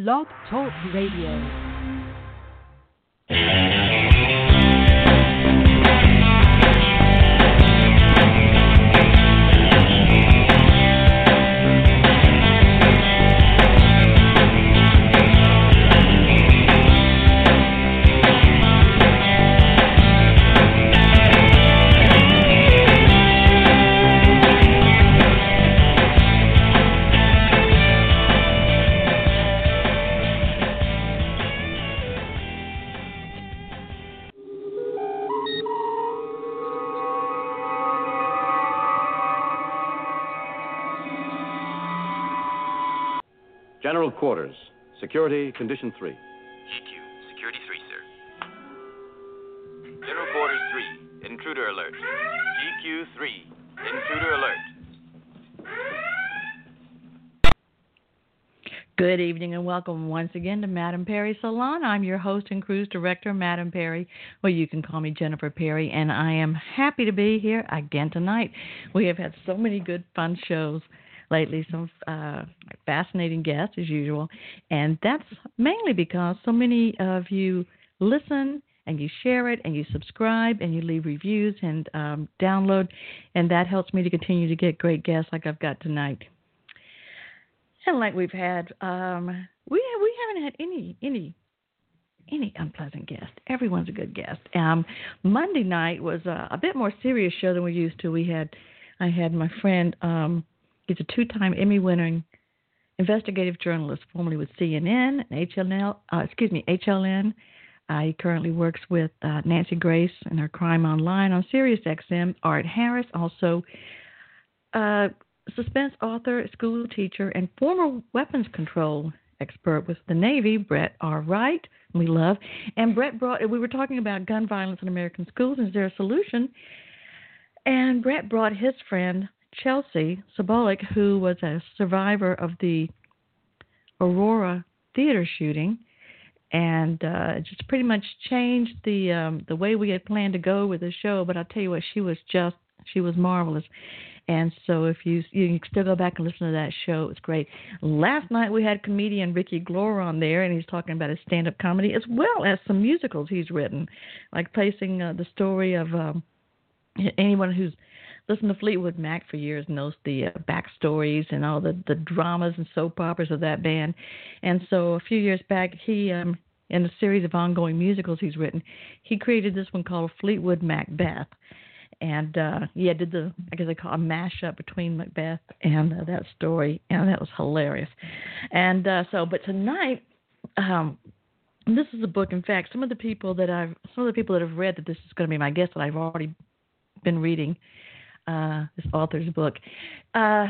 Blog Talk Radio. Quarters. Security, Condition 3. GQ, Security 3, sir. General Quarters 3, Intruder Alert. GQ 3, Intruder Alert. Good evening and welcome once again to Madame Perry Salon. I'm your host and cruise director, Madame Perry. Well, you can call me Jennifer Perry, and I am happy to be here again tonight. We have had so many good, fun shows lately, some uh, fascinating guests as usual, and that's mainly because so many of you listen and you share it and you subscribe and you leave reviews and um, download, and that helps me to continue to get great guests like I've got tonight. And like we've had, um, we we haven't had any any any unpleasant guest. Everyone's a good guest. Um, Monday night was a, a bit more serious show than we used to. We had I had my friend. Um, he's a two-time Emmy-winning investigative journalist, formerly with CNN and HLN. Uh, excuse me, HLN. Uh, he currently works with uh, Nancy Grace and her Crime Online on Sirius XM. Art Harris, also uh, suspense author, school teacher, and former weapons control expert with the Navy, Brett R. Wright. We love. And Brett brought, we were talking about gun violence in American schools. Is there a solution? And Brett brought his friend, Chelsea Sobolik, who was a survivor of the Aurora theater shooting. And uh, just pretty much changed the um, the way we had planned to go with the show. But I'll tell you what, she was just she was marvelous. And so if you you can still go back and listen to that show, it's great. Last night we had comedian Ricky Glore on there, and he's talking about his stand-up comedy as well as some musicals he's written, like placing uh, the story of um, anyone who's listened to Fleetwood Mac for years knows the uh, backstories and all the the dramas and soap operas of that band. And so a few years back, he um, in a series of ongoing musicals he's written, he created this one called Fleetwood Macbeth. And uh yeah did the i guess i call a mashup between macbeth and uh, that story and that was hilarious. And uh so but tonight um this is a book. In fact some of the people that i've some of the people that have read that this is going to be my guest that i've already been reading uh this author's book uh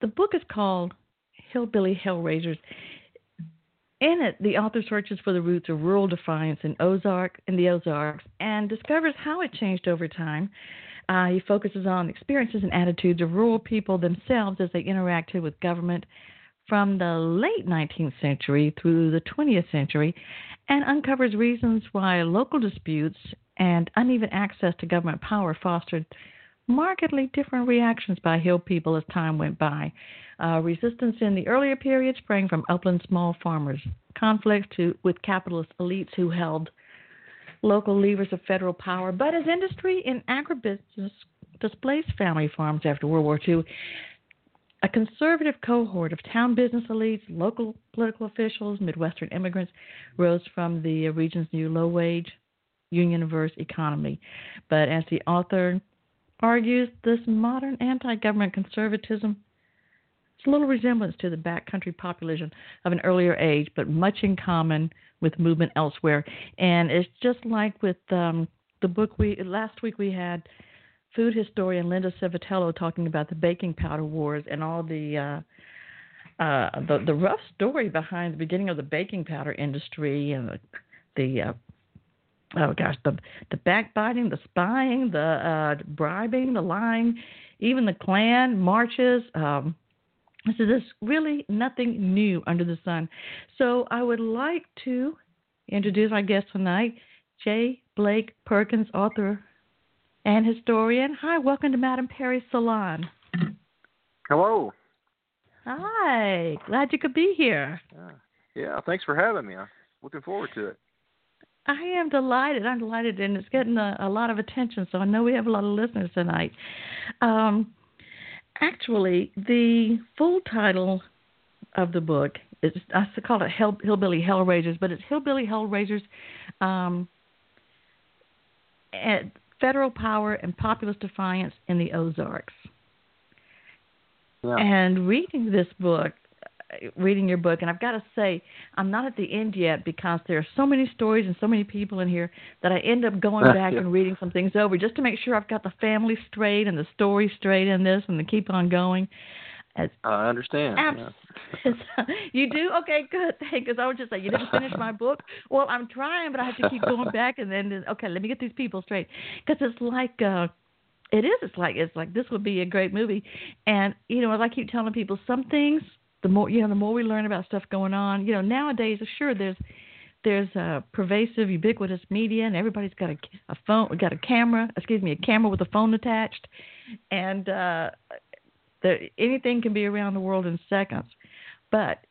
the book is called hillbilly hellraisers in it, the author searches for the roots of rural defiance in Ozark in the Ozarks and discovers how it changed over time. Uh, he focuses on experiences and attitudes of rural people themselves as they interacted with government from the late 19th century through the 20th century and uncovers reasons why local disputes and uneven access to government power fostered markedly different reactions by Hill people as time went by. Uh, resistance in the earlier period sprang from upland small farmers, conflicts to, with capitalist elites who held local levers of federal power, but as industry in agribusiness displaced family farms after World War II, a conservative cohort of town business elites, local political officials, Midwestern immigrants rose from the region's new low wage, union averse economy. But as the author argues, this modern anti government conservatism a little resemblance to the backcountry populism of an earlier age, but much in common with movement elsewhere. And it's just like with um, the book we last week we had food historian Linda Civitello talking about the baking powder wars and all the uh, uh, the the rough story behind the beginning of the baking powder industry and the, the uh, oh gosh the the backbiting, the spying, the uh, bribing, the lying, even the Klan marches. Um, so there's really nothing new under the sun. So I would like to introduce our guest tonight, Jay Blake Perkins, author and historian. Hi, welcome to Madame Perry Salon. Hello. Hi. Glad you could be here. Yeah. yeah. Thanks for having me. I'm looking forward to it. I am delighted. I'm delighted, and it's getting a, a lot of attention. So I know we have a lot of listeners tonight. Um, actually, the full title of the book is I call it Hell, Hillbilly Hellraisers, but it's Hillbilly Hellraisers, um, at Federal Power and Populist Defiance in the Ozarks. Yeah. And reading this book, reading your book, and I've got to say, I'm not at the end yet because there are so many stories and so many people in here that I end up going back Yeah. and reading some things over just to make sure I've got the family straight and the story straight in this and to keep on going. As, I understand. yeah. You do okay, good. Thank Because I was just like, you didn't finish my book. Well, I'm trying, but I have to keep going back and then okay, let me get these people straight. Because it's like, uh it is. It's like it's like this would be a great movie, and you know, as I keep telling people, some things the more you know, the more we learn about stuff going on. You know, nowadays, sure, there's there's a pervasive, ubiquitous media, and everybody's got a, a phone, got a camera. Excuse me, a camera with a phone attached, and uh, the, anything can be around the world in seconds. But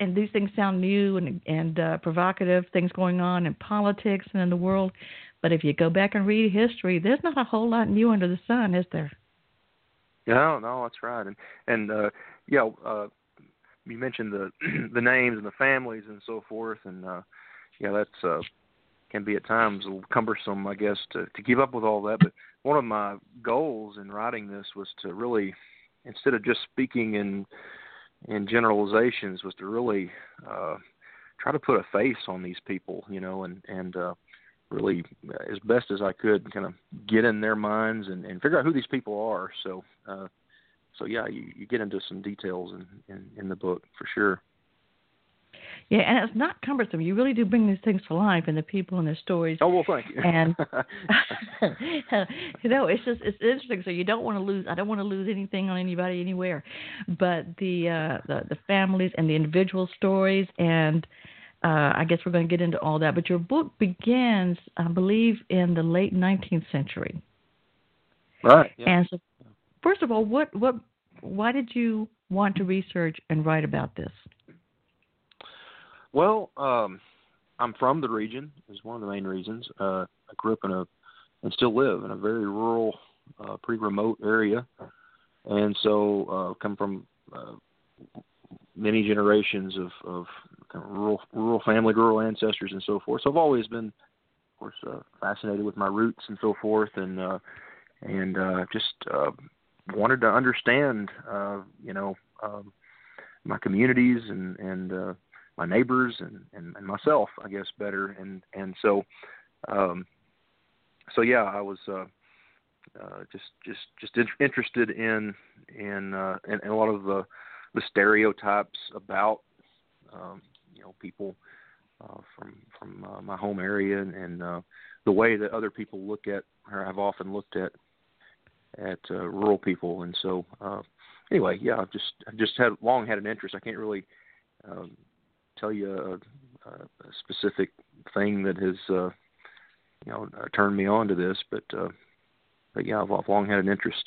and these things sound new and and uh, provocative, things going on in politics and in the world. But if you go back and read history, there's not a whole lot new under the sun, is there? No, no, that's right. And and uh yeah, uh you mentioned the the names and the families and so forth and uh yeah, that's uh can be at times a little cumbersome, I guess, to to keep up with all that. But one of my goals in writing this was to really instead of just speaking in in generalizations was to really uh try to put a face on these people, you know, and and uh really uh, as best as I could kind of get in their minds and, and figure out who these people are. So uh so yeah, you, you get into some details in, in, in the book for sure. Yeah, and it's not cumbersome. You really do bring these things to life and the people and their stories. Oh well thank you. And you know, it's just it's interesting. So you don't want to lose. I don't want to lose anything on anybody anywhere, but the uh, the the families and the individual stories, and uh, I guess we're going to get into all that. But your book begins, I believe, in the late 19th century. right. Yeah. And so, first of all, what what why did you want to research and write about this? Well, um, I'm from the region. Is one of the main reasons. Uh, I grew up in a and still live in a very rural, uh, pretty remote area, and so uh, come from uh, many generations of, of kind of rural rural family, rural ancestors, and so forth. So I've always been, of course, uh, fascinated with my roots and so forth, and uh, and uh, just uh, wanted to understand, uh, you know, um, my communities and and uh, my neighbors and, and, and myself, I guess, better. And and so, um, so yeah, I was uh, uh, just just just in- interested in in, uh, in in a lot of the the stereotypes about um, you know people uh, from from uh, my home area and, and uh, the way that other people look at or have often looked at at uh, rural people. And so uh, anyway, yeah, I've just I've just had long had an interest. I can't really um, tell you a, a specific thing that has uh, you know uh, turned me on to this, but uh, but yeah, I've, I've long had an interest.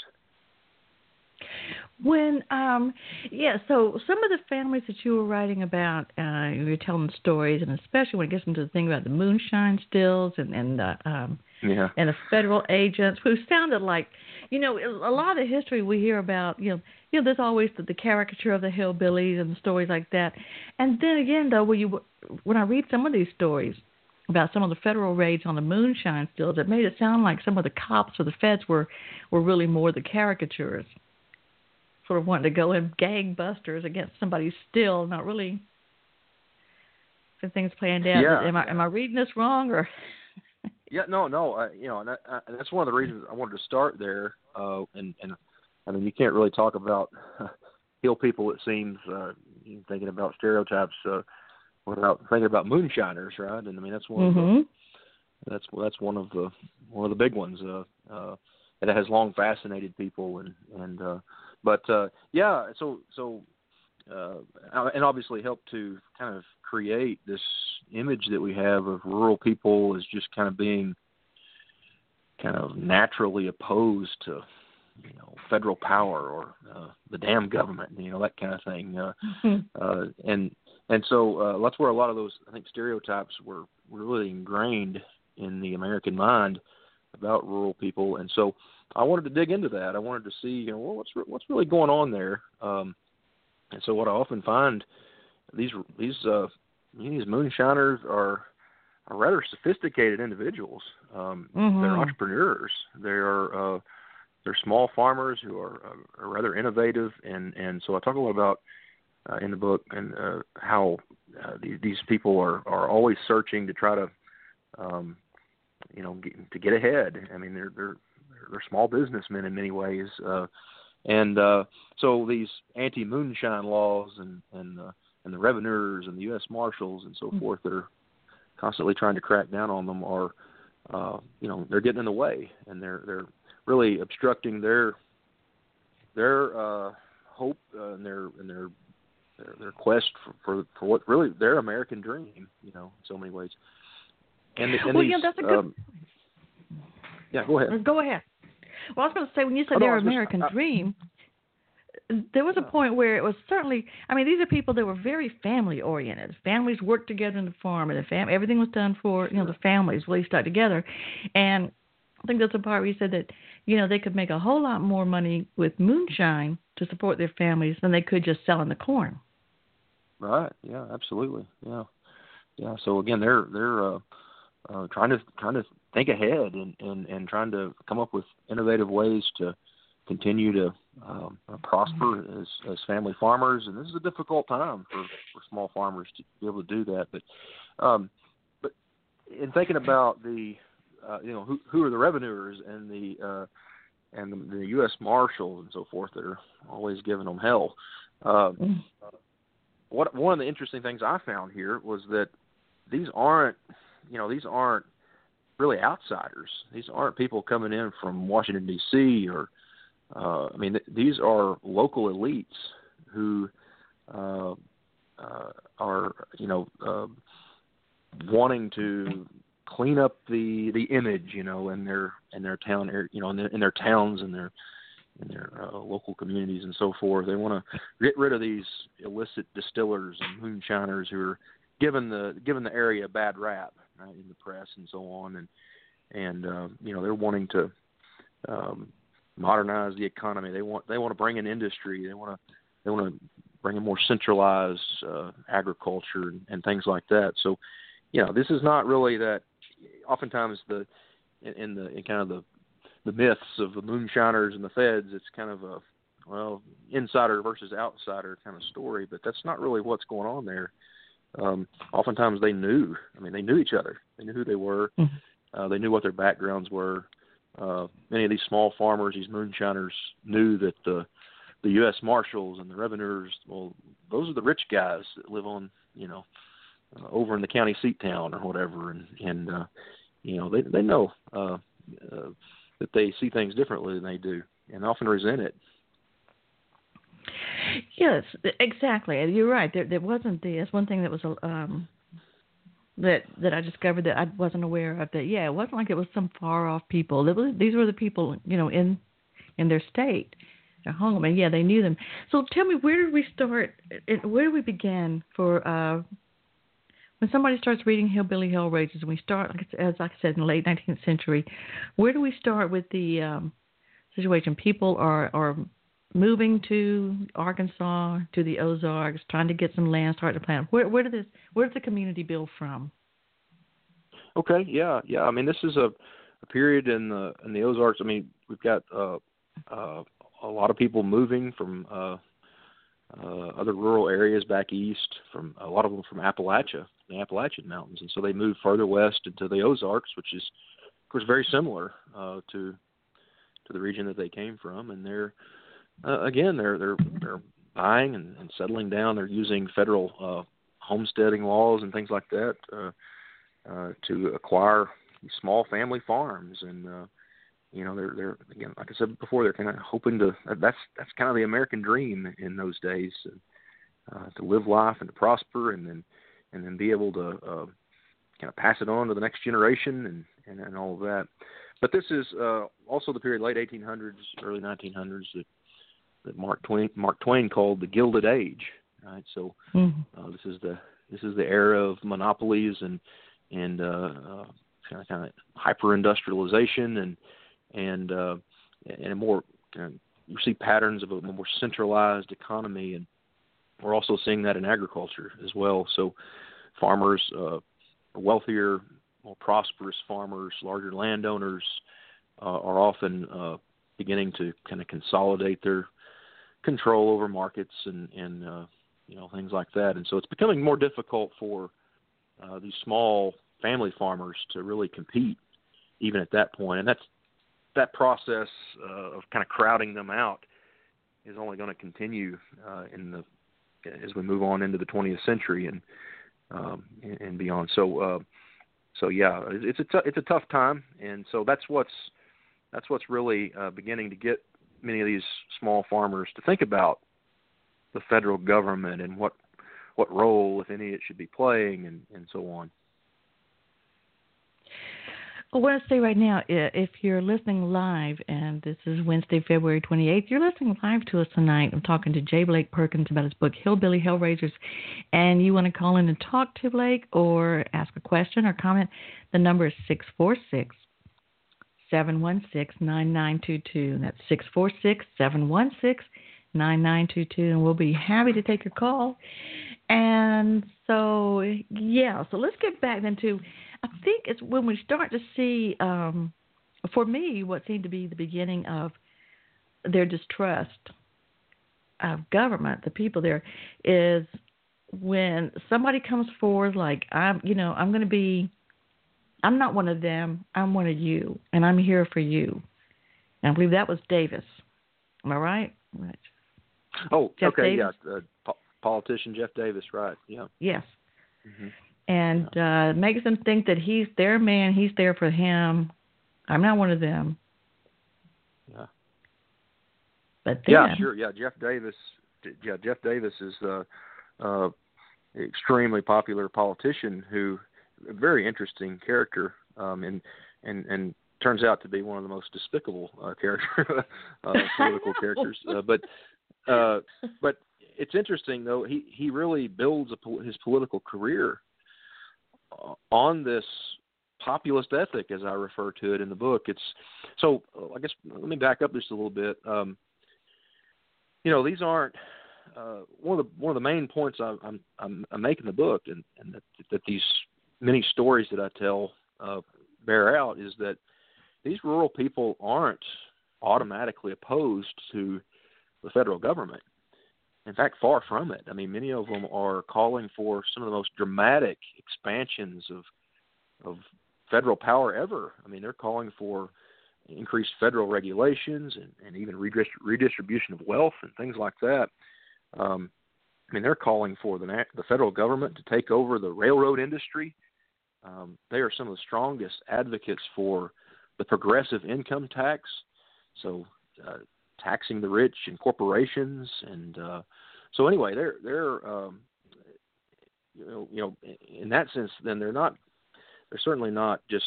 When um yeah, so some of the families that you were writing about, uh you were telling stories and especially when it gets into the thing about the moonshine stills and, and the um Yeah, and the federal agents who sounded like you know, a lot of the history we hear about, you know, you know, there's always the, the caricature of the hillbillies and stories like that. And then again though when you when I read some of these stories about some of the federal raids on the moonshine stills, it made it sound like some of the cops or the feds were were really more the caricatures sort of wanting to go in gangbusters against somebody still, not really the things planned out. Yeah. Am I am I reading this wrong or? Yeah, no, no, uh, you know, and, that, uh, and that's one of the reasons I wanted to start there. Uh, and and I mean, you can't really talk about hill people. It seems uh, thinking about stereotypes uh, without thinking about moonshiners, right? And I mean, that's one of the hmm that's that's one of the one of the big ones uh uh that has long fascinated people and and uh but uh yeah so so uh and obviously helped to kind of create this image that we have of rural people as just kind of being kind of naturally opposed to you know federal power or uh, the damn government, you know that kind of thing. Uh, Mm-hmm. uh, and and so uh, that's where a lot of those I think stereotypes were really ingrained in the American mind about rural people. And so I wanted to dig into that. I wanted to see you know well, what's what's really going on there. Um, and so what I often find these these uh, these moonshiners are are rather sophisticated individuals. Um, Mhm. They're entrepreneurs. They are uh, they're small farmers who are, uh, are rather innovative, and and so I talk a lot about uh, in the book and uh, how uh, these these people are are always searching to try to um, you know get, to get ahead. I mean they're they're they're small businessmen in many ways, uh, and uh, so these anti moonshine laws and and uh, and the revenuers and the U.S. Marshals and so forth that are constantly trying to crack down on them are, uh, you know, they're getting in the way and they're they're really obstructing their their uh, hope uh, and their and their their, their quest for, for for what really their American dream, you know, in so many ways. And, and Well, these, yeah, that's a good- um, yeah, go ahead. Go ahead. Well, I was going to say when you said Oh, no, their was just- American I- dream, there was a point where it was certainly. I mean, these are people that were very family oriented. Families worked together in the farm, and the fam everything was done for you know the families really stuck together. And I think that's the part where you said that you know they could make a whole lot more money with moonshine to support their families than they could just selling the corn. Right. Yeah. Absolutely. Yeah. Yeah. So again, they're they're uh, uh, trying to trying to think ahead and, and and trying to come up with innovative ways to continue to um, prosper as as family farmers. And this is a difficult time for for small farmers to be able to do that. But um, but in thinking about the uh, you know who who are the revenuers and the uh, and the, the U.S. Marshals and so forth that are always giving them hell. Uh, Mm. what one of the interesting things I found here was that these aren't, you know, these aren't really outsiders. These aren't people coming in from Washington D.C. or, uh, I mean, th- these are local elites who uh, uh, are, you know, uh, wanting to clean up the the image, you know, in their in their town, you know, in their, in their towns and their in their uh, local communities and so forth. They want to get rid of these illicit distillers and moonshiners who are giving the giving the area a bad rap right, in the press and so on. And and uh, you know they're wanting to um, modernize the economy. They want they want to bring in industry. They want to they want to bring in more centralized uh, agriculture and, and things like that. So you know this is not really that. Oftentimes the in, in the in kind of the the myths of the moonshiners and the feds, it's kind of a well insider versus outsider kind of story, but that's not really what's going on there. Um, oftentimes they knew. I mean, they knew each other. They knew who they were. Mhm. Uh, they knew what their backgrounds were. Uh, many of these small farmers, these moonshiners, knew that the the U.S. Marshals and the revenuers, well, those are the rich guys that live on, you know, uh, over in the county seat town or whatever, and and uh, you know they they know uh, uh, that they see things differently than they do, and often resent it. Yes, exactly. You're right. There, there wasn't the. That's one thing that was um, that that I discovered that I wasn't aware of. That yeah, it wasn't like it was some far off people. Was, these were the people you know in in their state, their home, and yeah, they knew them. So tell me, where did we start? Where did we begin for? uh when somebody starts reading Hillbilly Hellraisers, and we start, like as I said, in the late 19th century, where do we start with the um, situation? People are are moving to Arkansas, to the Ozarks, trying to get some land, start to plant. Where where did this where did the community build from? Okay, yeah, yeah. I mean, this is a, a period in the in the Ozarks. I mean, we've got uh, uh, a lot of people moving from uh, uh, other rural areas back east, from a lot of them from Appalachia, the Appalachian Mountains, and so they moved further west into the Ozarks, which is, of course, very similar uh, to to the region that they came from, and they're uh, again they're they're they're buying and, and settling down. They're using federal uh, homesteading laws and things like that. Uh, uh, to acquire small family farms, and uh, you know they're they're again like I said before they're kind of hoping to that's that's kind of the American dream in those days uh, to live life and to prosper, and then and then be able to uh, kind of pass it on to the next generation and and, and all of that. but this is uh, also the period late 1800s, early 1900s that that Mark Twain Mark Twain called the Gilded Age. Right, so Mhm. uh, this is the this is the era of monopolies and and uh, uh, kind of kind of hyper industrialization and and uh, and a more uh, you see patterns of a more centralized economy and we're also seeing that in agriculture as well. So farmers, uh, wealthier, more prosperous farmers, larger landowners uh, are often uh, beginning to kind of consolidate their control over markets and and uh, you know things like that. And so it's becoming more difficult for uh, these small family farmers to really compete, even at that point. And that's that process uh, of kind of crowding them out is only going to continue uh, in the as we move on into the 20th century and um, and, beyond. So uh, so yeah, it's a t- it's a tough time, and so that's what's that's what's really uh, beginning to get many of these small farmers to think about the federal government and what what role, if any, it should be playing, and and so on. I want to say right now, if you're listening live, and this is Wednesday, February 28th, you're listening live to us tonight. I'm talking to Jay Blake Perkins about his book, Hillbilly Hellraisers, and you want to call in and talk to Blake or ask a question or comment, the number is 646 716 9922. That's 646 716 9922, and we'll be happy to take your call. And so, yeah, so let's get back then to I think it's when we start to see, um, for me, what seemed to be the beginning of their distrust of government, the people there, is when somebody comes forward like I'm, you know, I'm going to be, I'm not one of them, I'm one of you, and I'm here for you. And I believe that was Davis. Am I right? Right. Oh, Jeff okay, Davis? yeah, uh, po- politician Jeff Davis, right? Yeah. Yes. hmm and uh makes them think that he's their man, he's there for him. I'm not one of them. Yeah. But then, Yeah, sure. Yeah, Jeff Davis. Yeah, Jeff Davis is a uh, extremely popular politician who, a very interesting character, um, and and and turns out to be one of the most despicable uh, character uh, political characters. Uh, but uh, but it's interesting though. He he really builds a, pol- his political career uh, on this populist ethic, as I refer to it in the book. It's so. uh, I guess let me back up just a little bit. Um, you know, these aren't uh, one of the one of the main points I, I'm I'm, I'm making in the book, and, and that, that these many stories that I tell uh, bear out is that these rural people aren't automatically opposed to the federal government. In fact, far from it. I mean, many of them are calling for some of the most dramatic expansions of of federal power ever. I mean, they're calling for increased federal regulations and, and even redist- redistribution of wealth and things like that. Um, I mean, they're calling for the the federal government to take over the railroad industry. Um, they are some of the strongest advocates for the progressive income tax, so uh, taxing the rich and corporations. And uh, so, anyway, they're they're um, you know you know in that sense, then they're not they're certainly not just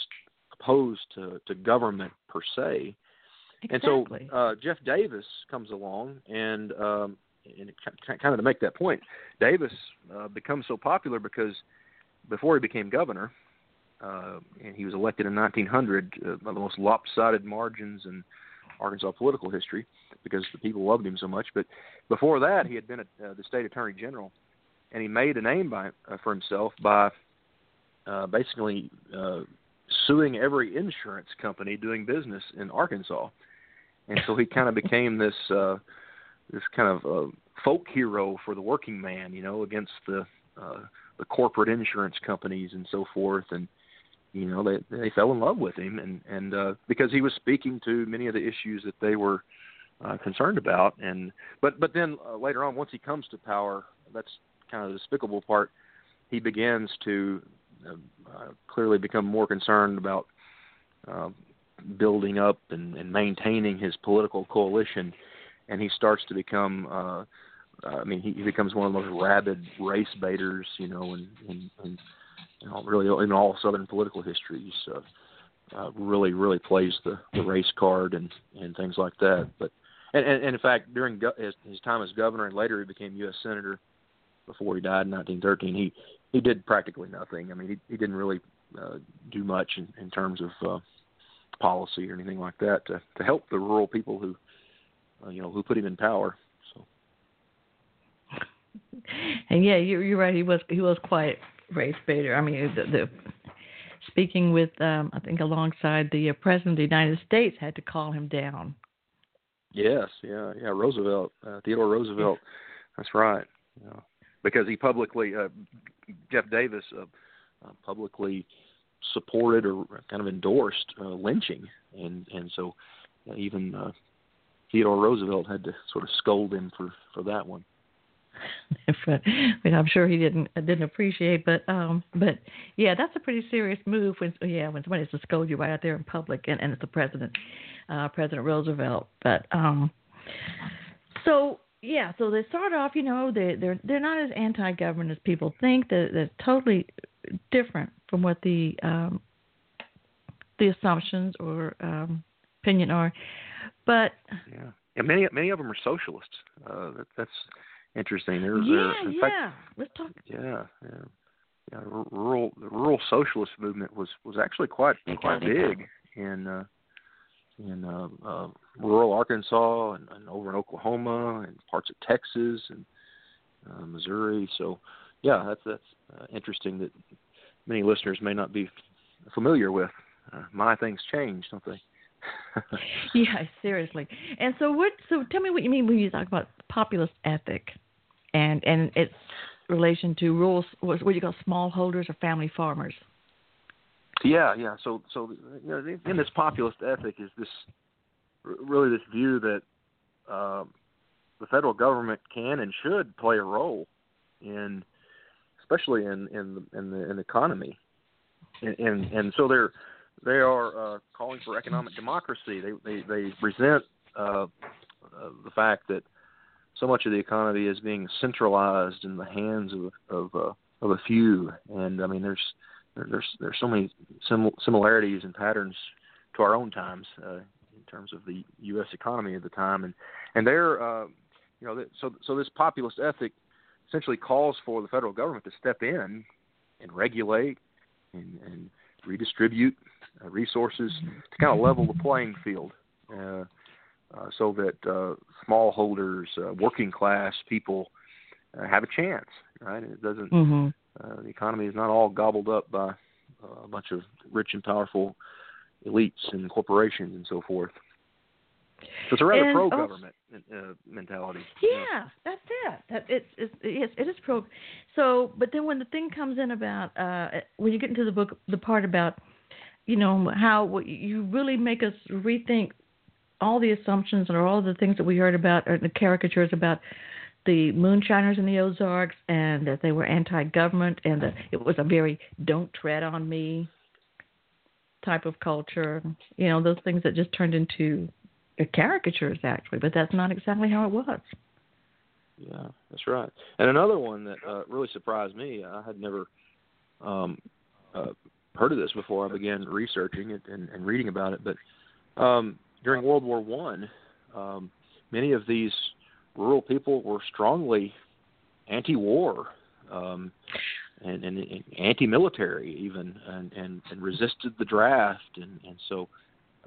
opposed to, to government per se. exactly. And so uh, Jeff Davis comes along, and um, and kind of to make that point, Davis uh, becomes so popular because before he became governor, uh, and he was elected in 1900 uh, by the most lopsided margins in Arkansas political history because the people loved him so much. But before that, he had been a, uh, the state attorney general, and he made a name by uh, for himself by uh, basically uh, suing every insurance company doing business in Arkansas, and so he kind of became this uh, this kind of uh, folk hero for the working man, you know, against the uh, the corporate insurance companies and so forth, and you know they they fell in love with him, and and uh, because he was speaking to many of the issues that they were uh, concerned about, and but but then uh, later on, once he comes to power, that's kind of the despicable part. He begins to uh, uh, clearly become more concerned about uh, building up and, and maintaining his political coalition, and he starts to become. Uh, I mean, he, he becomes one of the most rabid race baiters, you know, and and, and you know, really in all Southern political histories. Uh, uh, really really plays the the race card and and things like that. But and, and, and in fact, during go- his, his time as governor and later he became U.S. senator before he died in 1913, he he did practically nothing. I mean, he he didn't really uh, do much in, in terms of uh, policy or anything like that to to help the rural people who uh, you know who put him in power. And yeah, you're, you're right. He was he was quite race baiter. I mean, the, the speaking with um, I think alongside the uh, president of the United States had to call him down. Yes, yeah, yeah. Roosevelt, uh, Theodore Roosevelt. That's right. Yeah. Because he publicly, uh, Jeff Davis, uh, uh, publicly supported or kind of endorsed uh, lynching, and and so uh, even uh, Theodore Roosevelt had to sort of scold him for for that one. but, I'm sure he didn't didn't appreciate. But um, but yeah, that's a pretty serious move when yeah when somebody's to scold you right out there in public, and, and it's the president, uh, President Roosevelt. But um, so yeah, so they start off, you know, they they're they're not as anti-government as people think. They're, they're totally different from what the um, the assumptions or um, opinion are. But yeah, and many many of them are socialists. Uh, that, that's interesting. They're, yeah, they're, yeah. Fact, Let's talk. Yeah, yeah, yeah. Rural the rural socialist movement was was actually quite quite big in uh, in uh, uh, rural Arkansas and, and over in Oklahoma and parts of Texas and uh, Missouri. So, yeah, that's that's uh, interesting that many listeners may not be familiar with. Uh, my things change, don't they? yeah, seriously. And so, what? So, tell me what you mean when you talk about populist ethic, and and its relation to rules. What, what you call smallholders or family farmers. Yeah, yeah. So, so you know, in this populist ethic is this really this view that um, the federal government can and should play a role in, especially in in the in the, in the economy, and, and and so they're they are uh, calling for economic democracy. They they they resent uh, uh, the fact that so much of the economy is being centralized in the hands of of uh, of a few, and I mean there's there's there's so many sim- similarities and patterns to our own times uh, in terms of the U.S. economy at the time, and and they're uh, you know so so this populist ethic essentially calls for the federal government to step in and regulate and, and redistribute uh, resources to kind of level the playing field, uh, uh, so that uh, smallholders, uh, working class people uh, have a chance. Right? It doesn't. Mm-hmm uh, the economy is not all gobbled up by uh, a bunch of rich and powerful elites and corporations and so forth. So it's a rather pro-government uh, mentality. Yeah, that's it. That it's it's yes, it is pro. So, but then when the thing comes in about uh when you get into the book, the part about you know how you really make us rethink all the assumptions and all the things that we heard about or the caricatures about the moonshiners in the Ozarks and that they were anti-government and that it was a very "don't tread on me" type of culture. You know, those things that just turned into caricatures actually, but that's not exactly how it was. Yeah, that's right. And another one that uh, really surprised me, I had never um, uh, heard of this before I began researching it and, and reading about it. But um, during World War One, um, many of these rural people were strongly anti-war um, and, and, and anti-military even, and, and, and resisted the draft, and, and so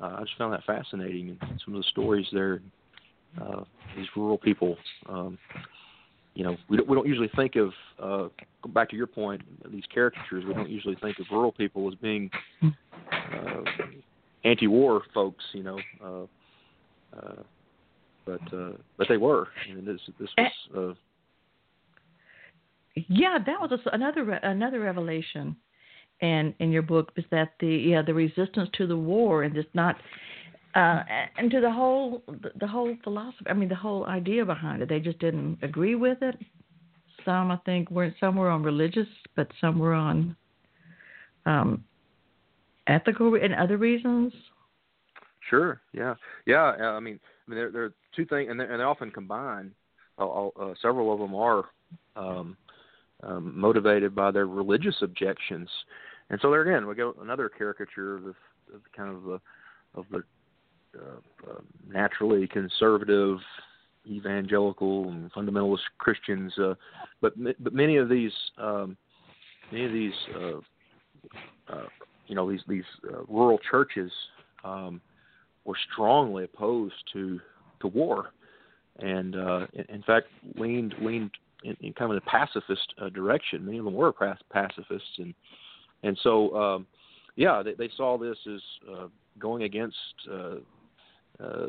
uh, I just found that fascinating. And some of the stories there, uh, these rural people, um, you know, we don't, we don't usually think of. Uh, back to your point, these caricatures. We don't usually think of rural people as being uh, anti-war folks. You know, uh, uh, but uh, but they were. And this this was. Uh, yeah, that was another another revelation, and in your book is that the yeah the resistance to the war and just not uh, and to the whole the whole philosophy. I mean, the whole idea behind it. They just didn't agree with it. Some, I think, were some were on religious, but some were on um, ethical and other reasons. Sure. Yeah. Yeah. I mean, I mean, there, there are two things, and, and they often combine. Uh, uh, several of them are um, um, motivated by their religious objections, and so there again, we go another caricature of of kind of the of the uh, uh, naturally conservative evangelical and fundamentalist Christians, uh, but but many of these um, many of these uh, uh, you know these these uh, rural churches um, were strongly opposed to to war, and uh, in, in fact leaned leaned in, in kind of the pacifist uh, direction. Many of them were pacifists, and and so um, yeah, they, they saw this as uh, going against uh, uh,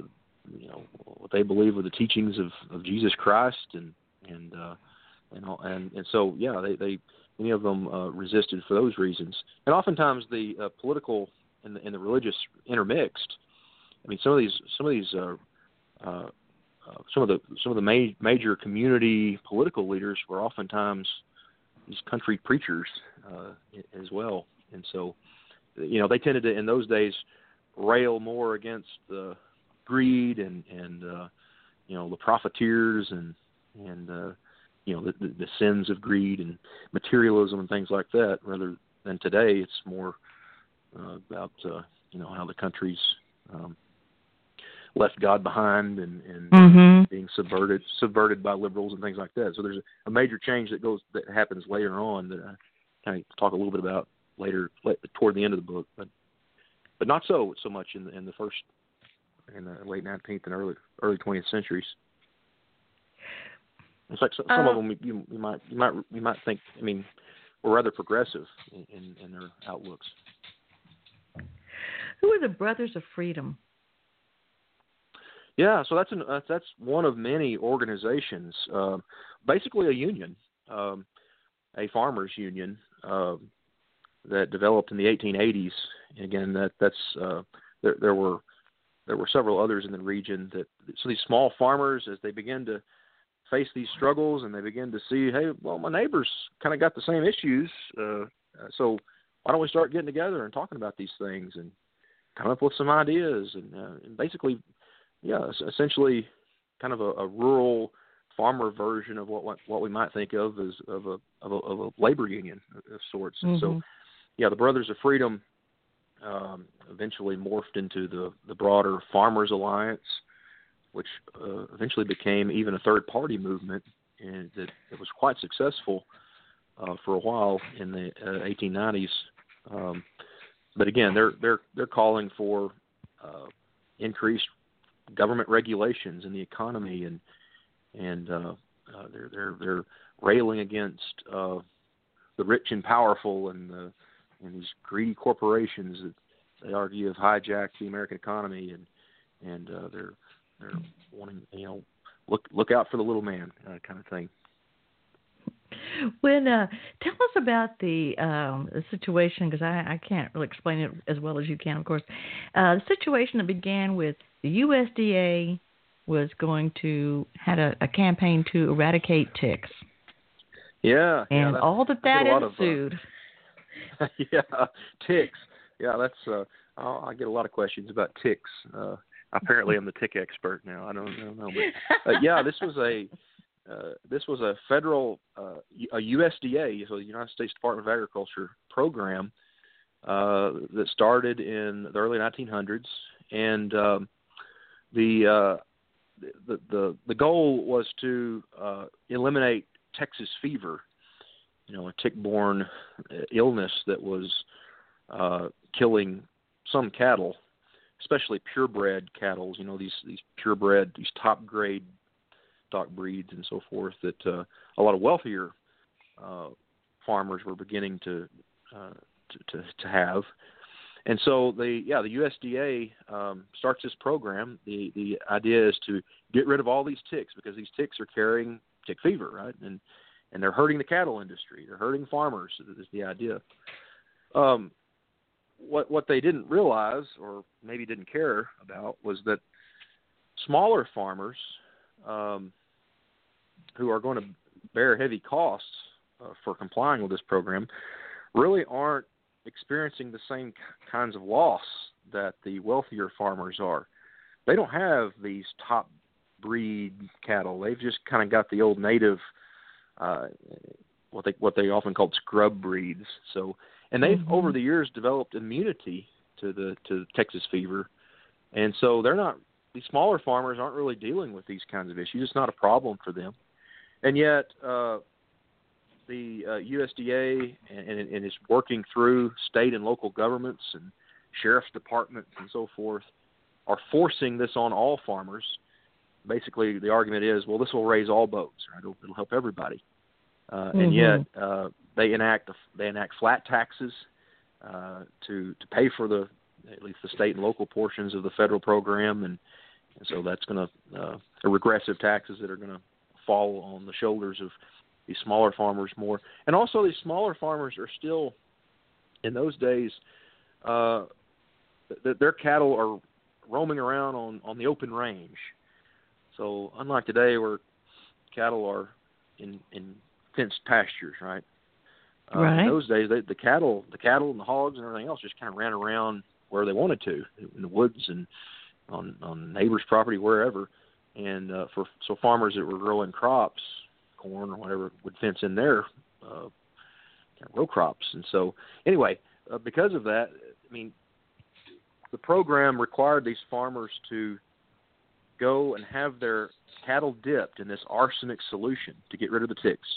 you know what they believe were the teachings of, of Jesus Christ, and and uh, and and and so yeah, they they many of them uh, resisted for those reasons, and oftentimes the uh, political and the, and the religious intermixed. I mean, some of these some of these uh, uh, uh, some of the some of the ma- major community political leaders were oftentimes these country preachers uh, as well, and so you know they tended to in those days rail more against the greed and and you know the profiteers and and you know the, the, the sins of greed and materialism and things like that, rather than today it's more uh, about uh, you know how the country's um, left God behind and, and mm-hmm. being subverted subverted by liberals and things like that. So there's a, a major change that goes that happens later on that I kind of talk a little bit about later toward the end of the book, but but not so so much in the in the first in the late 19th and early early 20th centuries. It's like some, some uh, of them you, you might you might you might think I mean were rather progressive in, in, in their outlooks. Who are the Brothers of Freedom? Yeah, so that's an uh, that's one of many organizations, um, basically a union, um, a farmers union um, that developed in the 1880s. And again, that that's uh, there, there were there were several others in the region that so these small farmers as they begin to face these struggles and they begin to see hey well my neighbors kind of got the same issues uh, so why don't we start getting together and talking about these things and come up with some ideas and, uh, and basically yeah essentially kind of a, a rural farmer version of what, what what we might think of as of a of a, of a labor union of sorts mm-hmm. and so yeah the brothers of freedom um, eventually morphed into the, the broader Farmers Alliance, which uh, eventually became even a third party movement, and that it was quite successful uh, for a while in the uh, 1890s. Um, but again, they're they're they're calling for uh, increased government regulations in the economy, and and uh, uh, they're they're they're railing against uh, the rich and powerful and the and these greedy corporations that they argue have hijacked the American economy, and and uh, they're they're wanting you know look look out for the little man uh, kind of thing. When uh, tell us about the, um, the situation because I, I can't really explain it as well as you can, of course. Uh, the situation that began with the USDA was going to had a, a campaign to eradicate ticks. Yeah, and yeah, all that that ensued. Of, uh, yeah, ticks. Yeah, that's. uh I get a lot of questions about ticks. Uh, apparently, I'm the tick expert now. I don't, I don't know, but uh, yeah, this was a uh, this was a federal uh, a USDA, so the United States Department of Agriculture program uh, that started in the early 1900s, and um, the, uh, the the the goal was to uh, eliminate Texas fever you know, a tick-borne uh, illness that was uh, killing some cattle, especially purebred cattle. You know, these these purebred, these top-grade stock breeds and so forth that uh, a lot of wealthier uh, farmers were beginning to, uh, to, to to have. And so the yeah the USDA um, starts this program. The the idea is to get rid of all these ticks because these ticks are carrying tick fever, right? And and they're hurting the cattle industry. They're hurting farmers. Is the idea. Um, what what they didn't realize, or maybe didn't care about, was that smaller farmers um, who are going to bear heavy costs uh, for complying with this program really aren't experiencing the same kinds of loss that the wealthier farmers are. They don't have these top breed cattle. They've just kind of got the old native uh, what they what they often called scrub breeds. So, and they've mm-hmm. over the years developed immunity to the to Texas fever, and so they're not these smaller farmers aren't really dealing with these kinds of issues. It's not a problem for them, and yet uh, the uh, USDA and, and, and is working through state and local governments and sheriff's departments and so forth are forcing this on all farmers. Basically, the argument is, well, this will raise all boats, right? It'll, it'll help everybody. Uh, mm-hmm. And yet, uh, they enact they enact flat taxes uh, to to pay for the at least the state and local portions of the federal program, and, and so that's going to uh, regressive taxes that are going to fall on the shoulders of these smaller farmers more. And also, these smaller farmers are still in those days. Uh, th- their cattle are roaming around on on the open range. So unlike today, where cattle are in in fenced pastures, right? Uh, right. In those days, they, the cattle, the cattle and the hogs and everything else just kind of ran around where they wanted to in the woods and on on neighbors' property, wherever. And uh, for so farmers that were growing crops, corn or whatever, would fence in their uh, kind of row crops. And so, anyway, uh, because of that, I mean, the program required these farmers to go and have their cattle dipped in this arsenic solution to get rid of the ticks.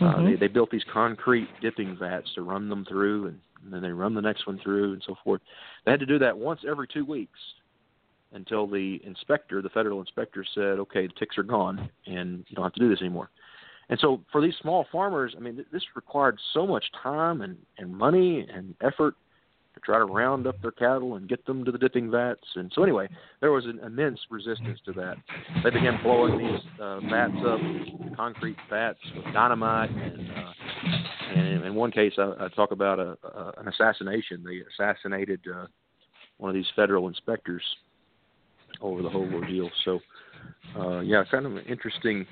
Mm-hmm. Uh, they, they built these concrete dipping vats to run them through, and, and then they run the next one through, and so forth. They had to do that once every two weeks until the inspector, the federal inspector, said, "Okay, the ticks are gone, and you don't have to do this anymore." And so, for these small farmers, I mean, this required so much time and, and money and effort to try to round up their cattle and get them to the dipping vats. And so anyway, there was an immense resistance to that. They began blowing these uh, vats up, concrete vats with dynamite, and uh, and in one case, I, I talk about a, a, an assassination. They assassinated uh, one of these federal inspectors over the whole ordeal. So uh, yeah, kind of an interesting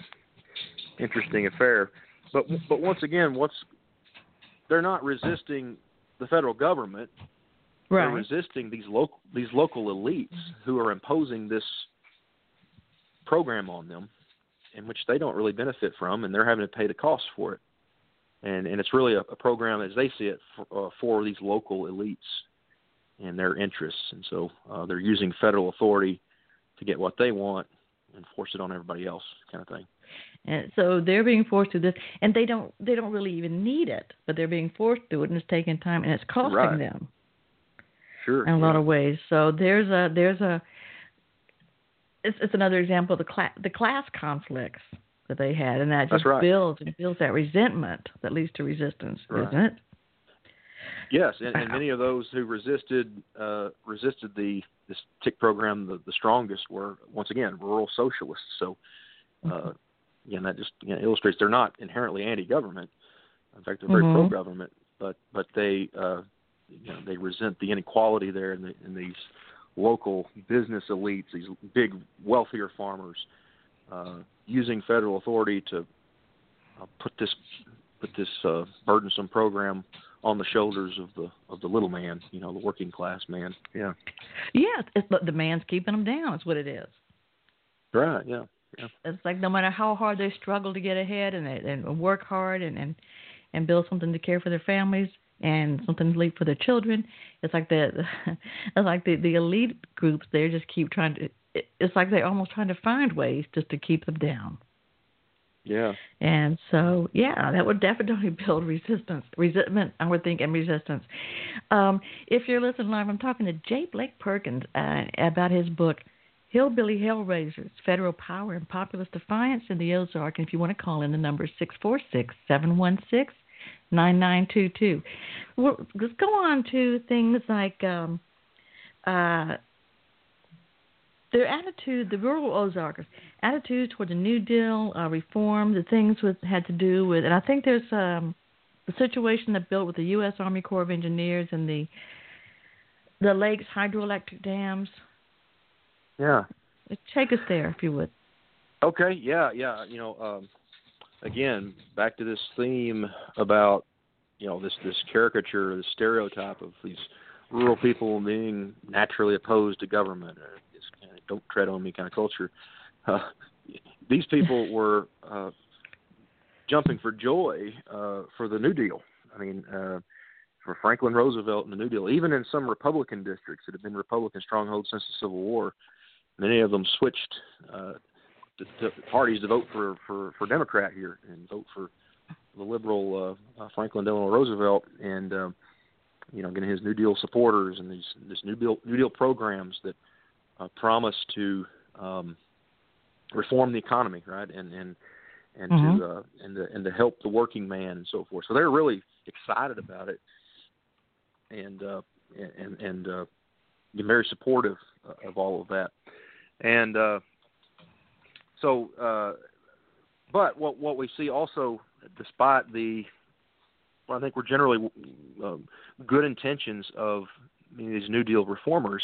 interesting affair. But but once again, what's they're not resisting the federal government. Right. They're resisting these local these local elites who are imposing this program on them, in which they don't really benefit from, and they're having to pay the cost for it. And and it's really a, a program as they see it for, uh, for these local elites and their interests, and so uh, they're using federal authority to get what they want and force it on everybody else, kind of thing. And so they're being forced to this, and they don't they don't really even need it, but they're being forced to it, and it's taking time, and it's costing right. them. Sure. In a yeah. lot of ways. So there's a there's a it's, it's another example of the class the class conflicts that they had, and that just right. builds and builds that resentment that leads to resistance, right. isn't it? Yes, and, and many of those who resisted uh, resisted the this tick program the, the strongest were once again rural socialists. So, uh, mm-hmm. again, that just you know, illustrates they're not inherently anti-government. In fact, they're very mm-hmm. pro-government, but but they uh, you know they resent the inequality there in, the, in these local business elites, these big wealthier farmers, uh, using federal authority to uh, put this put this uh, burdensome program on the shoulders of the of the little man, you know, the working class man. Yeah. Yeah, it's, the man's keeping them down. Is what it is. Right. Yeah. Yeah. It's like no matter how hard they struggle to get ahead and and work hard and and and build something to care for their families and something to leave for their children. It's like the it's like the the elite groups. They just keep trying to. It's like they're almost trying to find ways just to keep them down. Yeah. And so, yeah, that would definitely build resistance, resentment, I would think, and resistance. Um, if you're listening live, I'm talking to J. Blake Perkins uh, about his book, Hillbilly Hellraisers Federal Power and Populist Defiance in the Ozark. And if you want to call in, the number is 646 716 9922. Well, let's go on to things like um, uh, their attitude, the rural Ozarkers, attitude toward the New Deal, uh, reform, the things with had to do with, and I think there's um, the situation that built with the U.S. Army Corps of Engineers and the the lakes hydroelectric dams. Yeah. Take us there, if you would. Okay. Yeah. Yeah. You know, um, again, back to this theme about you know this this caricature, this stereotype of these rural people being naturally opposed to government or this kind of don't tread on me kind of culture. Uh, these people were uh, jumping for joy uh, for the New Deal. I mean, uh, for Franklin Roosevelt and the New Deal. Even in some Republican districts that have been Republican strongholds since the Civil War, many of them switched uh, to, to parties to vote for, for for Democrat here and vote for the liberal uh, uh, Franklin Delano Roosevelt and um, you know getting his New Deal supporters and these this New Deal New Deal programs that uh, promise to um, reform the economy, right, and and and mm-hmm. to uh, and to and to help the working man and so forth. So they're really excited about it, and uh, and and uh, very supportive of all of that, and uh, so. Uh, but what what we see also, despite the, well, I think we're generally uh, good intentions of these New Deal reformers,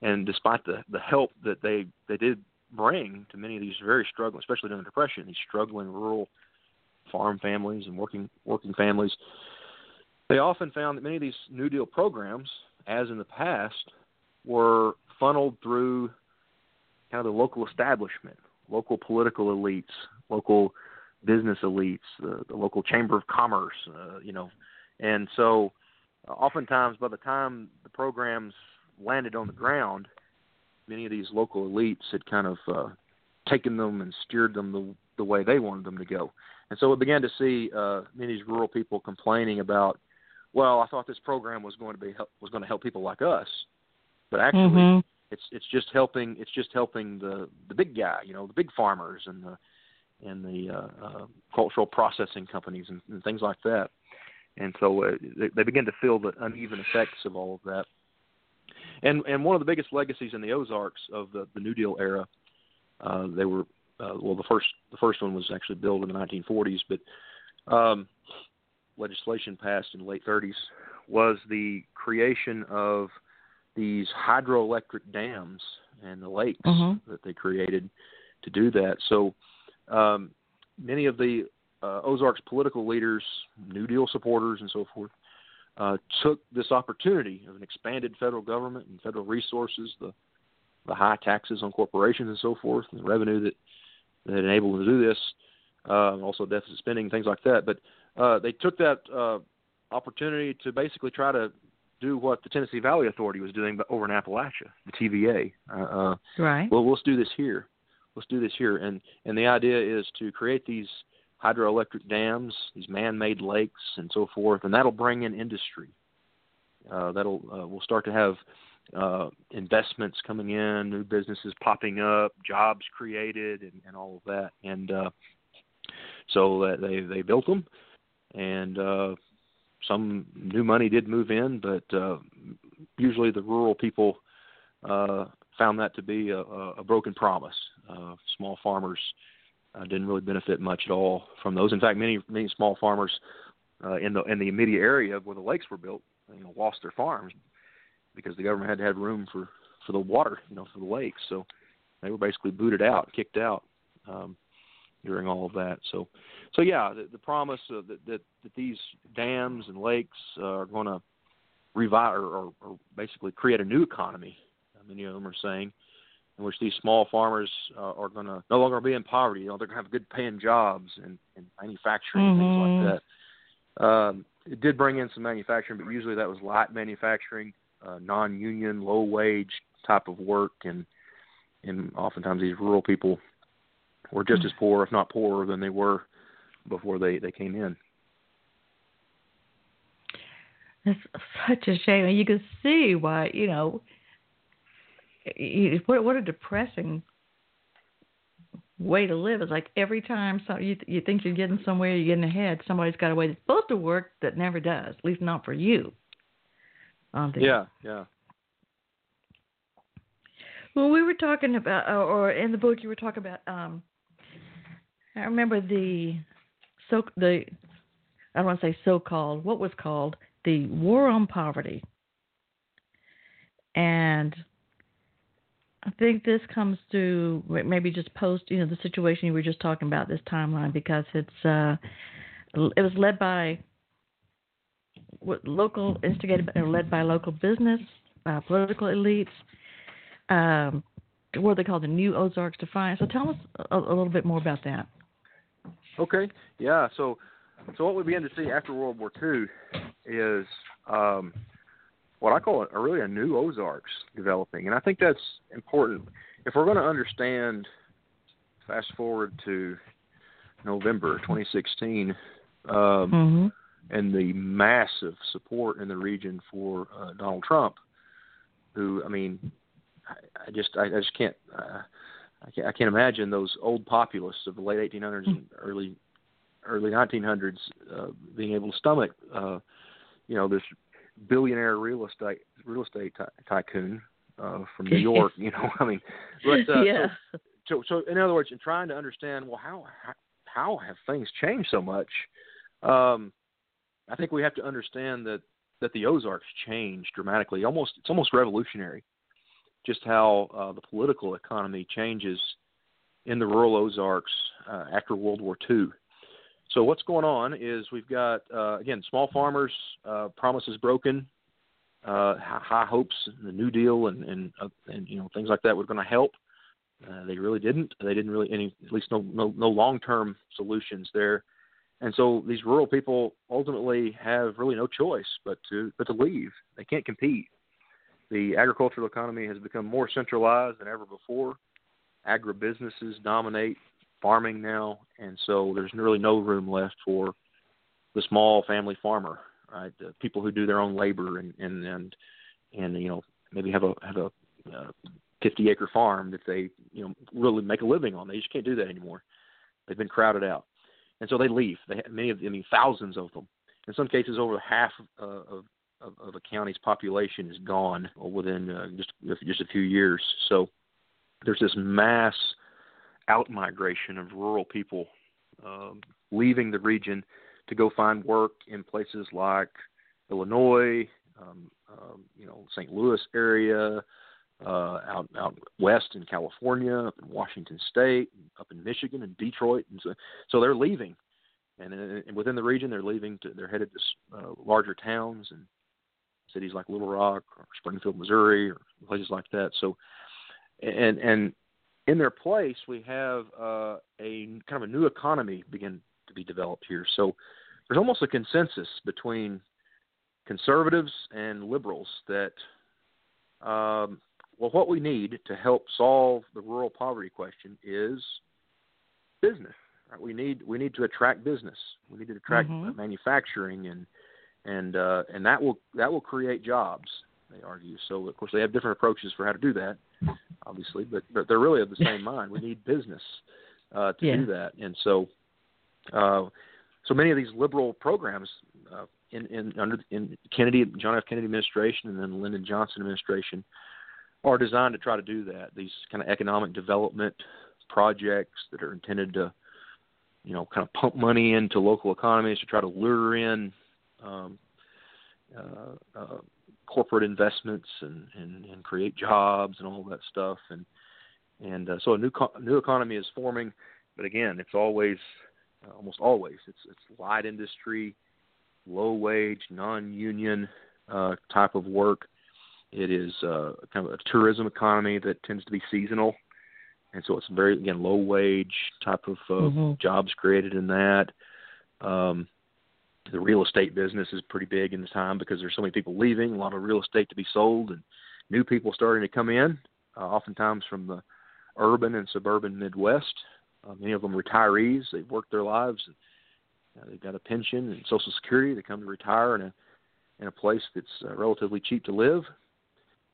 and despite the the help that they they did bring to many of these very struggling, especially during the Depression, these struggling rural farm families and working working families, they often found that many of these New Deal programs, as in the past, were funneled through kind of the local establishment, local political elites, local business elites, the, the local chamber of commerce, uh, you know, and so uh, oftentimes by the time the programs landed on the ground, many of these local elites had kind of uh, taken them and steered them the, the way they wanted them to go. And so we began to see uh, many of these rural people complaining about, well, I thought this program was going to be help, was going to help people like us, but actually, mm-hmm. it's it's just helping it's just helping the the big guy, you know, the big farmers and the and the uh, uh, cultural processing companies and, and things like that. And so uh, they, they begin to feel the uneven effects of all of that. And and one of the biggest legacies in the Ozarks of the, the New Deal era, uh, they were uh, well the first the first one was actually built in the 1940s, but um, legislation passed in the late 30s was the creation of these hydroelectric dams and the lakes mm-hmm. that they created to do that. So um, many of the uh, Ozarks political leaders, New Deal supporters, and so forth, uh, took this opportunity of an expanded federal government and federal resources, the the high taxes on corporations and so forth, and the revenue that that enabled them to do this, uh, also deficit spending, things like that. But uh, they took that uh, opportunity to basically try to do what the Tennessee Valley Authority was doing, but over in Appalachia, the TVA. Uh, uh, right. Well, let's do this here. Let's do this here, and and the idea is to create these hydroelectric dams, these man-made lakes, and so forth, and that'll bring in industry. Uh, that'll uh, we'll start to have uh, investments coming in, new businesses popping up, jobs created, and, and all of that. And uh, so that they they built them, and uh, some new money did move in, but uh, usually the rural people uh, found that to be a, a broken promise. Uh, small farmers uh, didn't really benefit much at all from those. In fact, many many small farmers uh, in the in the immediate area where the lakes were built, you know, lost their farms because the government had to have room for for the water, you know, for the lakes. So they were basically booted out, kicked out um, during all of that. So, so yeah, the, the promise that, that that these dams and lakes uh, are going to revive or, or, or basically create a new economy. Many of them are saying in which these small farmers uh, are going to no longer be in poverty. You know, they're going to have good paying jobs and, and manufacturing mm-hmm. things like that. Um, it did bring in some manufacturing, but usually that was light manufacturing, uh, non-union, low-wage type of work, and and oftentimes these rural people were just as poor, if not poorer, than they were before they they came in. It's such a shame. and You can see why you know what what a depressing way to live. It's like every time so you you think you're getting somewhere, you're getting ahead. Somebody's got a way that's supposed to work that never does. At least not for you. Um, yeah, yeah. Well, we were talking about, or in the book, you were talking about. Um, I remember the so the I don't want to say so-called. What was called the war on poverty, and I think this comes to maybe just post, you know, the situation you were just talking about, this timeline, because it's uh, it was led by local, instigated or led by local business, uh, political elites. Um, what they call the New Ozarks Defiance. So tell us a, a little bit more about that. Okay. Yeah. So, so what we began to see after World War II is um, what I call a, really a new Ozarks developing, and I think that's important if we're going to understand. Fast forward to November 2016, um, Mm-hmm. and the massive support in the region for uh, Donald Trump, who I mean, I, I just I, I just can't. Uh, I can't, I can't imagine those old populists of the late 1800s and early early 1900s uh, being able to stomach, uh, you know, this billionaire real estate real estate ty- tycoon uh, from New York. you know, I mean, but uh, yeah. so, so so in other words, in trying to understand, well, how how, have things changed so much? Um, I think we have to understand that that the Ozarks changed dramatically. Almost it's almost revolutionary, just how uh, the political economy changes in the rural Ozarks uh, after World War II. So what's going on is we've got uh, again small farmers, uh, promises broken, uh, high hopes, the New Deal, and and uh, and you know things like that were going to help. Uh, they really didn't. They didn't really any at least no no, no long term solutions there. And so these rural people ultimately have really no choice but to but to leave. They can't compete. The agricultural economy has become more centralized than ever before. Agribusinesses dominate farming now, and so there's really no room left for the small family farmer, right? The people who do their own labor and and and, and you know maybe have a have a uh, 50 acre farm that they you know really make a living on. They just can't do that anymore. They've been crowded out, and so they leave. They many of I mean thousands of them. In some cases, over half uh, of of, of a county's population is gone within uh, just just a few years. So there's this mass out migration of rural people um, leaving the region to go find work in places like Illinois, um, um, you know, St. Louis area, uh, out out west in California, up in Washington State, up in Michigan and Detroit, and so, so they're leaving, and, and within the region they're leaving to they're headed to uh, larger towns and cities like Little Rock or Springfield, Missouri, or places like that. So, and and in their place we have uh, a kind of a new economy begin to be developed here. So there's almost a consensus between conservatives and liberals that um, well, what we need to help solve the rural poverty question is business. Right? We need we need to attract business. We need to attract Mhm. manufacturing and and uh, and that will that will create jobs. They argue. So of course they have different approaches for how to do that, obviously, but, but they're really of the same mind. We need business uh, to Yeah. do that, and so uh, so many of these liberal programs uh, in in under in Kennedy John F. Kennedy administration and then Lyndon Johnson administration are designed to try to do that. These kind of economic development projects that are intended to, you know, kind of pump money into local economies to try to lure in um, uh, uh, corporate investments and, and, and create jobs and all that stuff. And and uh, so a new co- new economy is forming, but again, it's always uh, almost always it's it's light industry, low wage, non-union uh, type of work. It is uh, kind of a tourism economy that tends to be seasonal, and so it's very again low wage type of uh, Mhm. jobs created in that. Um, the real estate business is pretty big in this time because there's so many people leaving, a lot of real estate to be sold, and new people starting to come in, uh, oftentimes from the urban and suburban Midwest. Uh, many of them retirees. They've worked their lives. And, uh, they've got a pension and Social Security. They come to retire in a in a place that's uh, relatively cheap to live.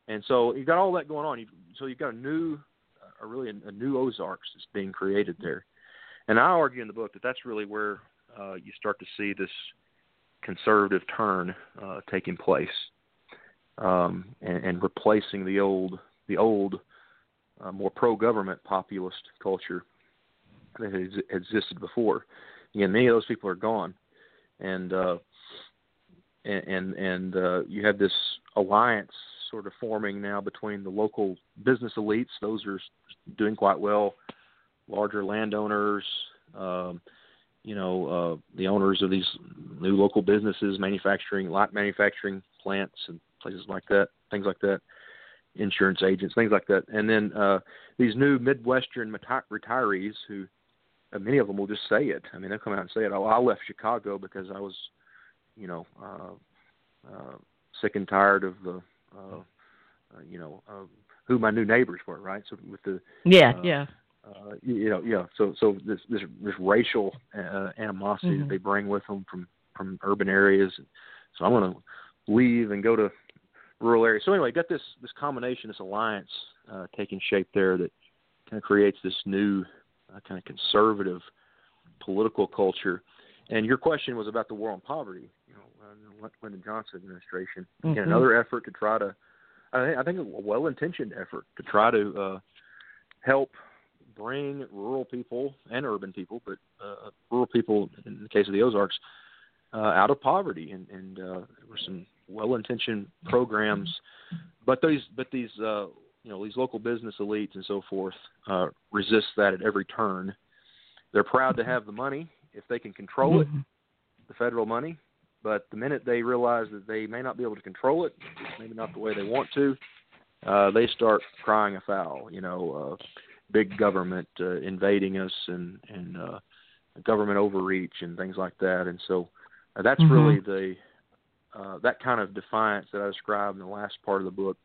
And so you've got all that going on. You've, so you've got a new, uh, really a, a new Ozarks that's being created there. And I argue in the book that that's really where uh, you start to see this conservative turn uh, taking place um, and, and replacing the old, the old, uh, more pro-government populist culture that has existed before. Again, many of those people are gone, and uh, and and, and uh, you have this alliance sort of forming now between the local business elites; those are doing quite well, larger landowners. Um, you know, uh, the owners of these new local businesses, manufacturing, light manufacturing plants, and places like that, things like that, insurance agents, things like that, and then uh, these new Midwestern retirees who, uh, many of them will just say it. I mean, they'll come out and say it. Oh, I left Chicago because I was, you know, uh, uh, sick and tired of the uh, uh, you know uh, who my new neighbors were, right? So with the Yeah, uh, yeah. Uh, you, you know, yeah. So so this this this racial uh, animosity Mhm. that they bring with them from from urban areas. So I'm going to leave and go to rural areas. So anyway, got this this combination, this alliance uh, taking shape there that kind of creates this new uh, kind of conservative political culture. And your question was about the war on poverty. You know, uh, Lyndon Johnson administration. Again, Mhm. another effort to try to, I think, I think a well-intentioned effort to try to uh, help bring rural people and urban people, but uh, rural people in the case of the Ozarks, uh, out of poverty. And, and uh, there were some well-intentioned programs, but these but these uh, you know these local business elites and so forth uh, resist that at every turn. They're proud to have the money if they can control it, Mhm. the federal money. But the minute they realize that they may not be able to control it, maybe not the way they want to, uh, they start crying a foul. You know, uh, big government uh, invading us and and uh, government overreach and things like that. And so uh, that's Mhm. really the uh, that kind of defiance that I described in the last part of the book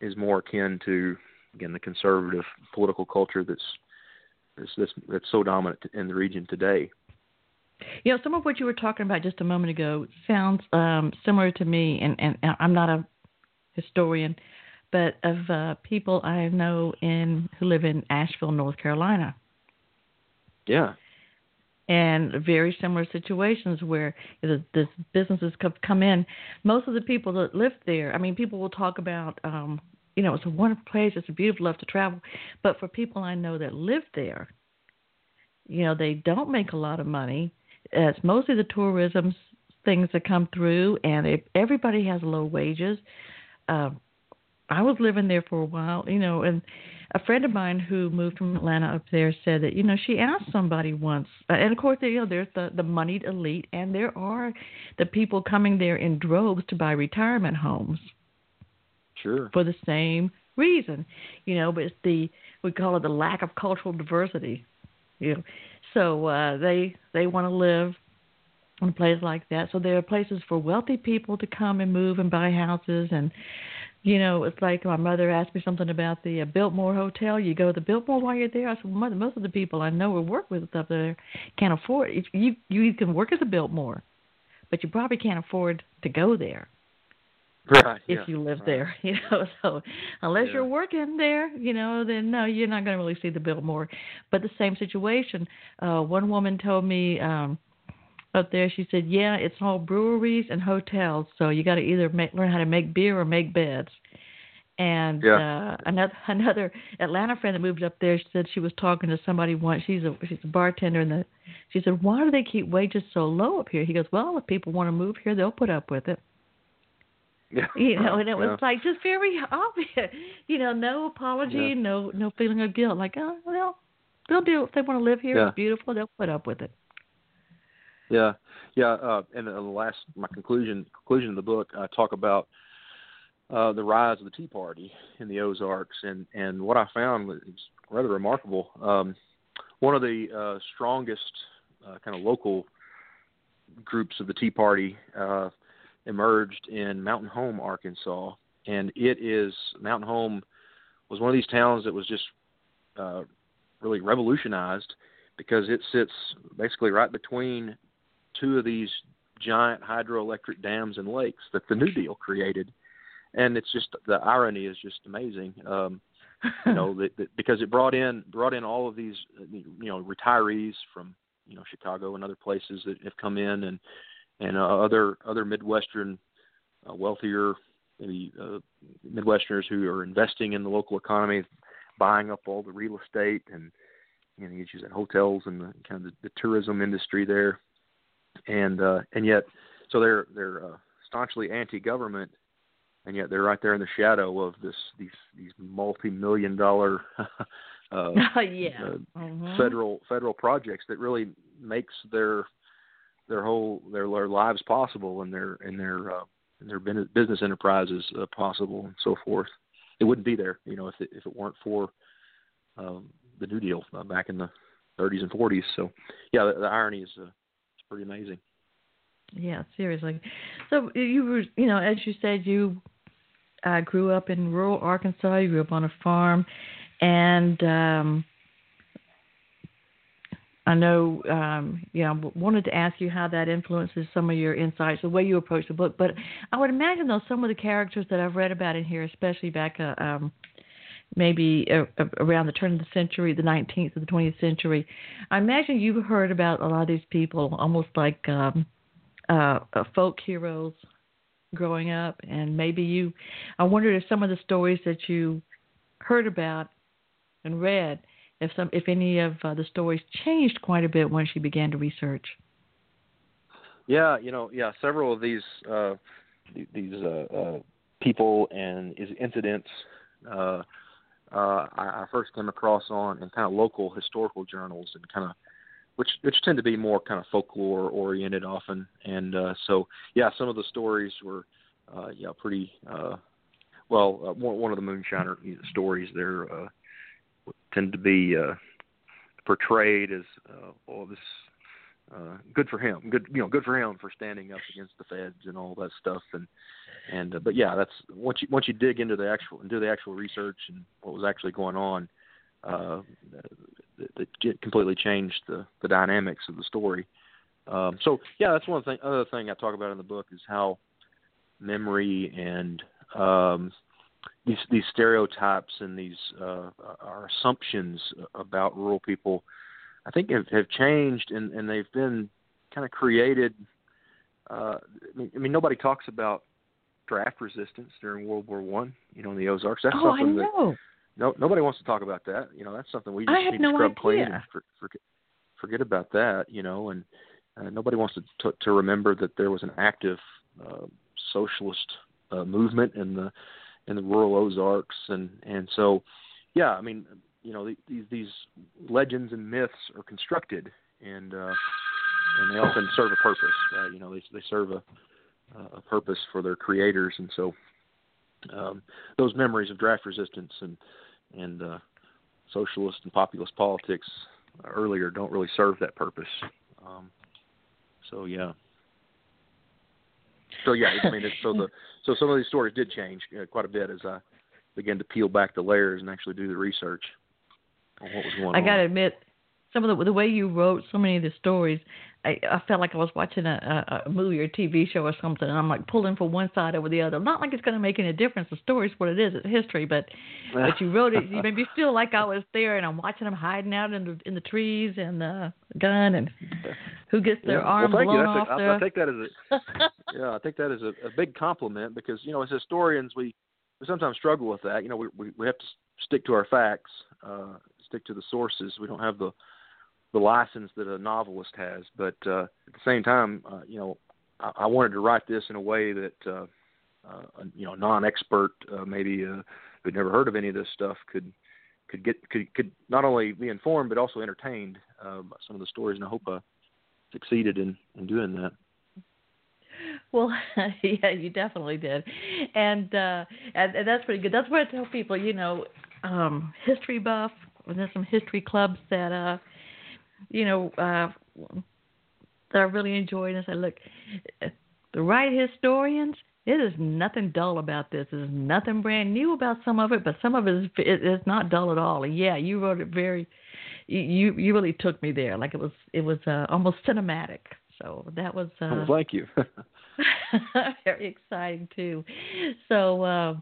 is more akin to again the conservative political culture that's that's that's, that's so dominant in the region today. You know, some of what you were talking about just a moment ago sounds um, similar to me, and, and I'm not a historian, but of uh, people I know in who live in Asheville, North Carolina, Yeah, and very similar situations where the, the businesses come in. Most of the people that live there, I mean, people will talk about, um, you know, it's a wonderful place, it's a beautiful, love to travel, but for people I know that live there, you know, they don't make a lot of money. It's mostly the tourism things that come through, and it, everybody has low wages. Uh, I was living there for a while, you know, and a friend of mine who moved from Atlanta up there said that you know she asked somebody once, uh, and of course you know there's the the moneyed elite, and there are the people coming there in droves to buy retirement homes sure. for the same reason, you know. But it's the we call it the lack of cultural diversity, you know. So uh, they they want to live in a place like that. So there are places for wealthy people to come and move and buy houses and. You know, it's like my mother asked me something about the uh, Biltmore Hotel. You go to the Biltmore while you're there. I said, well, mother, most of the people I know or work with up there can't afford. If you you can work at the Biltmore, but you probably can't afford to go there Right. if yeah, you live right. there, you know. So unless Yeah. you're working there, you know, then no, you're not going to really see the Biltmore. But the same situation. Uh, one woman told me um, up there. She said, "Yeah, it's all breweries and hotels. So you got to either make, learn how to make beer or make beds." And Yeah. uh, another another Atlanta friend that moved up there she said she was talking to somebody once. She's a she's a bartender, and the she said, "Why do they keep wages so low up here?" He goes, "Well, if people want to move here, they'll put up with it." Yeah. you know, and it was yeah. like just very obvious. You know, no apology, Yeah. no no feeling of guilt. Like, oh well, they'll do it if they want to live here. It's beautiful. They'll put up with it. Yeah, yeah. Uh, and the last, my conclusion conclusion of the book, I talk about uh, the rise of the Tea Party in the Ozarks, and and what I found was rather remarkable. Um, one of the uh, strongest uh, kind of local groups of the Tea Party uh, emerged in Mountain Home, Arkansas, and it is Mountain Home was one of these towns that was just uh, really revolutionized because it sits basically right between two of these giant hydroelectric dams and lakes that the New Deal created, and it's just the irony is just amazing. Um, you know, that, that because it brought in brought in all of these you know retirees from you know Chicago and other places that have come in and and uh, other other Midwestern uh, wealthier maybe uh, Midwesterners who are investing in the local economy, buying up all the real estate and you know you use hotels and the kind of the, the tourism industry there, and uh, and yet so they're they're uh, staunchly anti-government, and yet they're right there in the shadow of this these these multi-million dollar uh, yeah. uh, Mhm. federal federal projects that really makes their their whole their, their lives possible and their and their uh, and their business enterprises uh, possible and so forth. It wouldn't be there, you know, if it, if it weren't for um, the New Deal uh, back in the 30s and 40s. So, yeah, the, the irony is uh, pretty amazing. Yeah, seriously. So you were, you know, as you said, you uh, grew up in rural Arkansas. You grew up on a farm, and um, I know, um, you know, wanted to ask you how that influences some of your insights, the way you approach the book. But I would imagine, though, some of the characters that I've read about in here, especially back, uh, um, maybe around the turn of the century, the 19th or the 20th century, I imagine you've heard about a lot of these people, almost like um, uh, uh, folk heroes growing up, and maybe you. I wondered if some of the stories that you heard about and read if some if any of uh, the stories changed quite a bit once you began to research. Yeah, you know, yeah, several of these uh, these uh, uh, people and incidents uh, uh, I, I first came across on in kind of local historical journals and kind of which which tend to be more kind of folklore oriented often, and uh, so yeah, some of the stories were uh, yeah pretty uh, well. Uh, one, one of the moonshiner stories there uh, tend to be uh, portrayed as uh, oh this uh, good for him, good you know good for him for standing up against the feds and all that stuff. And and uh, but yeah that's once you once you dig into the actual into the actual research and what was actually going on uh it, it completely changed the the dynamics of the story. Um so yeah that's one thing other thing I talk about in the book is how memory and um these these stereotypes and these uh, our assumptions about rural people, I think have, have changed and, and they've been kind of created. Uh, I, mean, I mean, nobody talks about draft resistance during World War One. You know, in the Ozarks. That's oh, something I know. that no nobody wants to talk about that. You know, that's something we just need no to scrub idea. clean and for, forget forget about that. You know, and uh, nobody wants to, to to remember that there was an active uh, socialist uh, movement in the in the rural Ozarks, and and so, yeah, I mean, you know, these these legends and myths are constructed, and uh, and they often serve a purpose. Uh, you know, they they serve a a purpose for their creators, and so um, those memories of draft resistance and and uh, socialist and populist politics earlier don't really serve that purpose. Um, so yeah. So yeah, I mean, it's, so the so some of these stories did change uh, quite a bit as I began to peel back the layers and actually do the research what was going I on. got to admit, some of the the way you wrote so many of the stories, I, I felt like I was watching a, a movie or TV show or something, and I'm like pulling from one side over the other. Not like it's going to make any difference. The story's what it is. It's history, but but you wrote it. You made me feel like I was there, and I'm watching them hiding out in the in the trees and the gun and who gets their yeah. arm well, thank blown you. off. That's a, their... I, I take that as a yeah, I think that is a, a big compliment because you know as historians we we sometimes struggle with that. You know we we, we have to stick to our facts, uh, stick to the sources. We don't have the the license that a novelist has. But uh, at the same time, uh, you know, I, I wanted to write this in a way that uh, uh, you know, non-expert, uh, maybe uh, who'd never heard of any of this stuff, could could get could could not only be informed but also entertained uh, by some of the stories. And I hope I succeeded in in doing that. Well, yeah, you definitely did, and uh, and, and that's pretty good. That's what I tell people. You know, um, history buff. And there's some history clubs that uh, you know, uh, that I really enjoyed. And I said, look, the right historians, it is nothing dull about this. There's nothing brand new about some of it, but some of it is it is not dull at all. And yeah, you wrote it very, you you really took me there. Like it was it was uh, almost cinematic. So that was. Uh, well, thank you. very exciting too. So. Uh,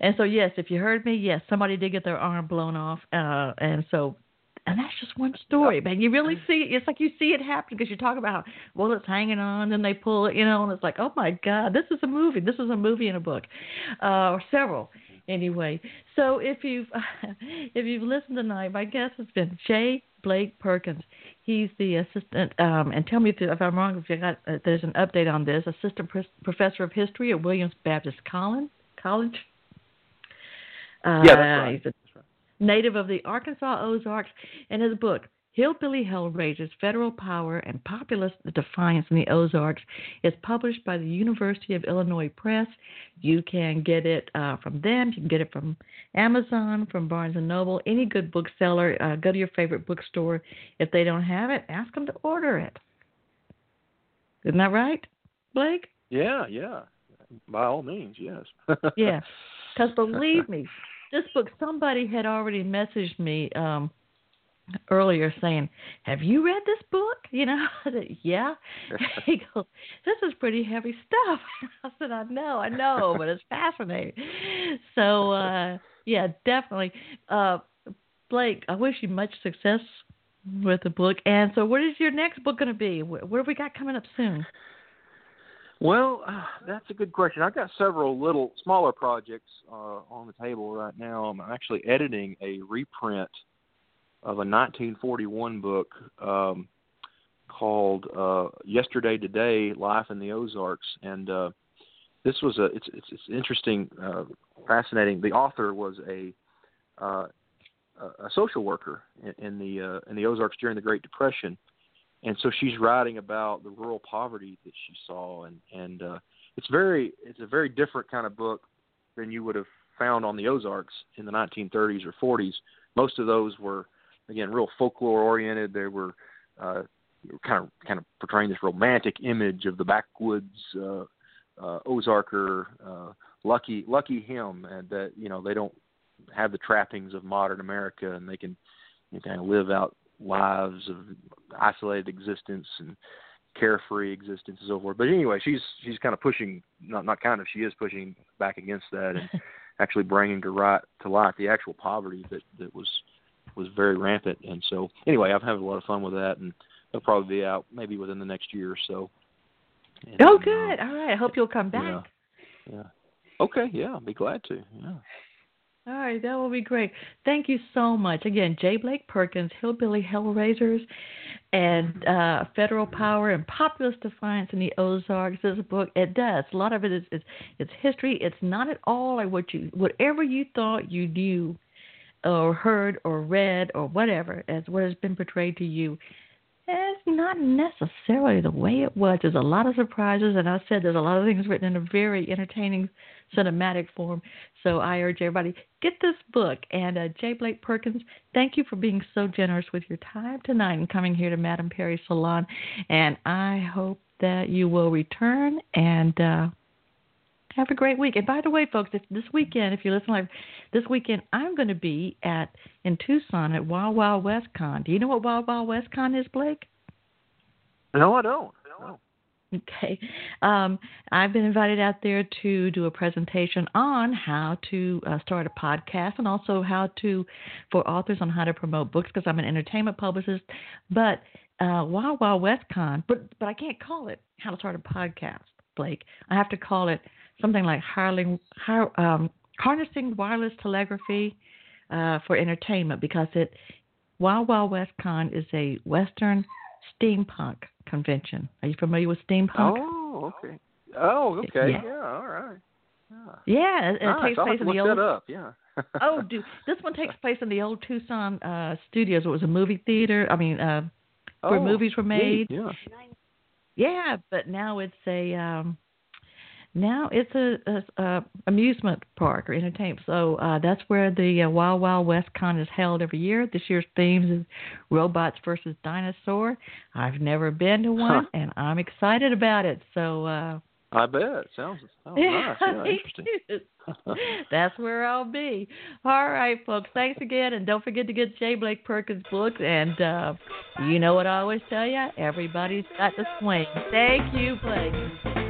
and so yes, if you heard me, yes, somebody did get their arm blown off, uh, and so and that's just one story, man. You really see it. It's like you see it happen because you talk about well, it's hanging on, and they pull it, you know, and it's like, oh my God, this is a movie. This is a movie in a book, uh, or several, anyway. So if you've if you've listened tonight, my guest has been J. Blake Perkins. He's the assistant, um, and tell me if, if I'm wrong. If you got uh, there's an update on this. Assistant pr- professor of history at Williams Baptist College. College. Uh, yeah, that's right. He's a native of the Arkansas Ozarks, in his book, Hillbilly Hellraisers Federal Power and Populist Defiance in the Ozarks is published by the University of Illinois Press. You can get it uh, from them. You can get it from Amazon, from Barnes and Noble, any good bookseller. Uh, go to your favorite bookstore. If they don't have it, ask them to order it. Isn't that right? Blake? Yeah, yeah. By all means, yes. yeah, because believe me, this book. Somebody had already messaged me um earlier saying, "Have you read this book?" You know, I said, yeah. he goes, "This is pretty heavy stuff." I said, "I know, I know, but it's fascinating." So, uh yeah, definitely. Uh Blake, I wish you much success with the book. And so, what is your next book going to be? What, what have we got coming up soon? Well, uh, that's a good question. I've got several little smaller projects uh, on the table right now. I'm actually editing a reprint of a 1941 book um, called uh, "Yesterday Today: Life in the Ozarks," and uh, this was a it's it's, it's interesting, uh, fascinating. The author was a uh, a social worker in, in the uh, in the Ozarks during the Great Depression, and so she's writing about the rural poverty that she saw, and and uh, it's very it's a very different kind of book than you would have found on the Ozarks in the 1930s or 40s. Most of those were again real folklore oriented. They were uh, kind of kind of portraying this romantic image of the backwoods uh, uh, Ozarker. Uh, lucky lucky him, and that you know they don't have the trappings of modern America, and they can you know, kind of live out lives of isolated existence and carefree existence and so forth. But anyway, she's she's kind of pushing not not kind of she is pushing back against that and actually bringing to right to light the actual poverty that that was was very rampant. And so anyway, I've had a lot of fun with that, and it'll probably be out maybe within the next year or so. And, oh, good. Uh, All right. I hope you'll come back. Yeah. yeah. Okay. Yeah, I'll be glad to. Yeah. All right, that will be great. Thank you so much. Again, J. Blake Perkins, Hillbilly Hellraisers, and uh, Federal Power and Populist Defiance in the Ozarks. This book it does a lot of it is, is it's history. It's not at all like what you whatever you thought you knew, or heard or read or whatever as what has been portrayed to you. It's not necessarily the way it was. There's a lot of surprises, and I said there's a lot of things written in a very entertaining cinematic form. So I urge everybody get this book. And uh, J. Blake Perkins, thank you for being so generous with your time tonight and coming here to Madame Perry Salon. And I hope that you will return and uh, have a great week. And by the way, folks, if this weekend, if you listen live, this weekend I'm going to be at in Tucson at Wild Wild West Con. Do you know what Wild Wild West Con is, Blake? No, I don't. No. Okay. Um, I've been invited out there to do a presentation on how to uh, start a podcast and also how to, for authors, on how to promote books because I'm an entertainment publicist. But uh, Wild Wild West Con, but, but I can't call it how to start a podcast, Blake. I have to call it something like hiring, hire, um, harnessing wireless telegraphy uh, for entertainment because it Wild Wild West Con is a Western steampunk convention. Are you familiar with steampunk? Oh, okay. Oh, okay. Yeah, yeah all right. Yeah, yeah it, nice. takes I'll place in the old. up. Yeah. oh, dude, this one takes place in the old Tucson uh studios. It was a movie theater. I mean, uh where oh, movies were made. Neat. Yeah. Yeah, but now it's a um now it's a, a, a amusement park or entertainment. So uh, that's where the uh, Wild Wild West Con is held every year. This year's theme is robots versus dinosaur. I've never been to one, huh. and I'm excited about it. So uh, I bet sounds sounds nice. Yeah, interesting. That's where I'll be. All right, folks. Thanks again, and don't forget to get J. Blake Perkins' book. And uh, you know what I always tell you: everybody's got to swing. Thank you, Blake.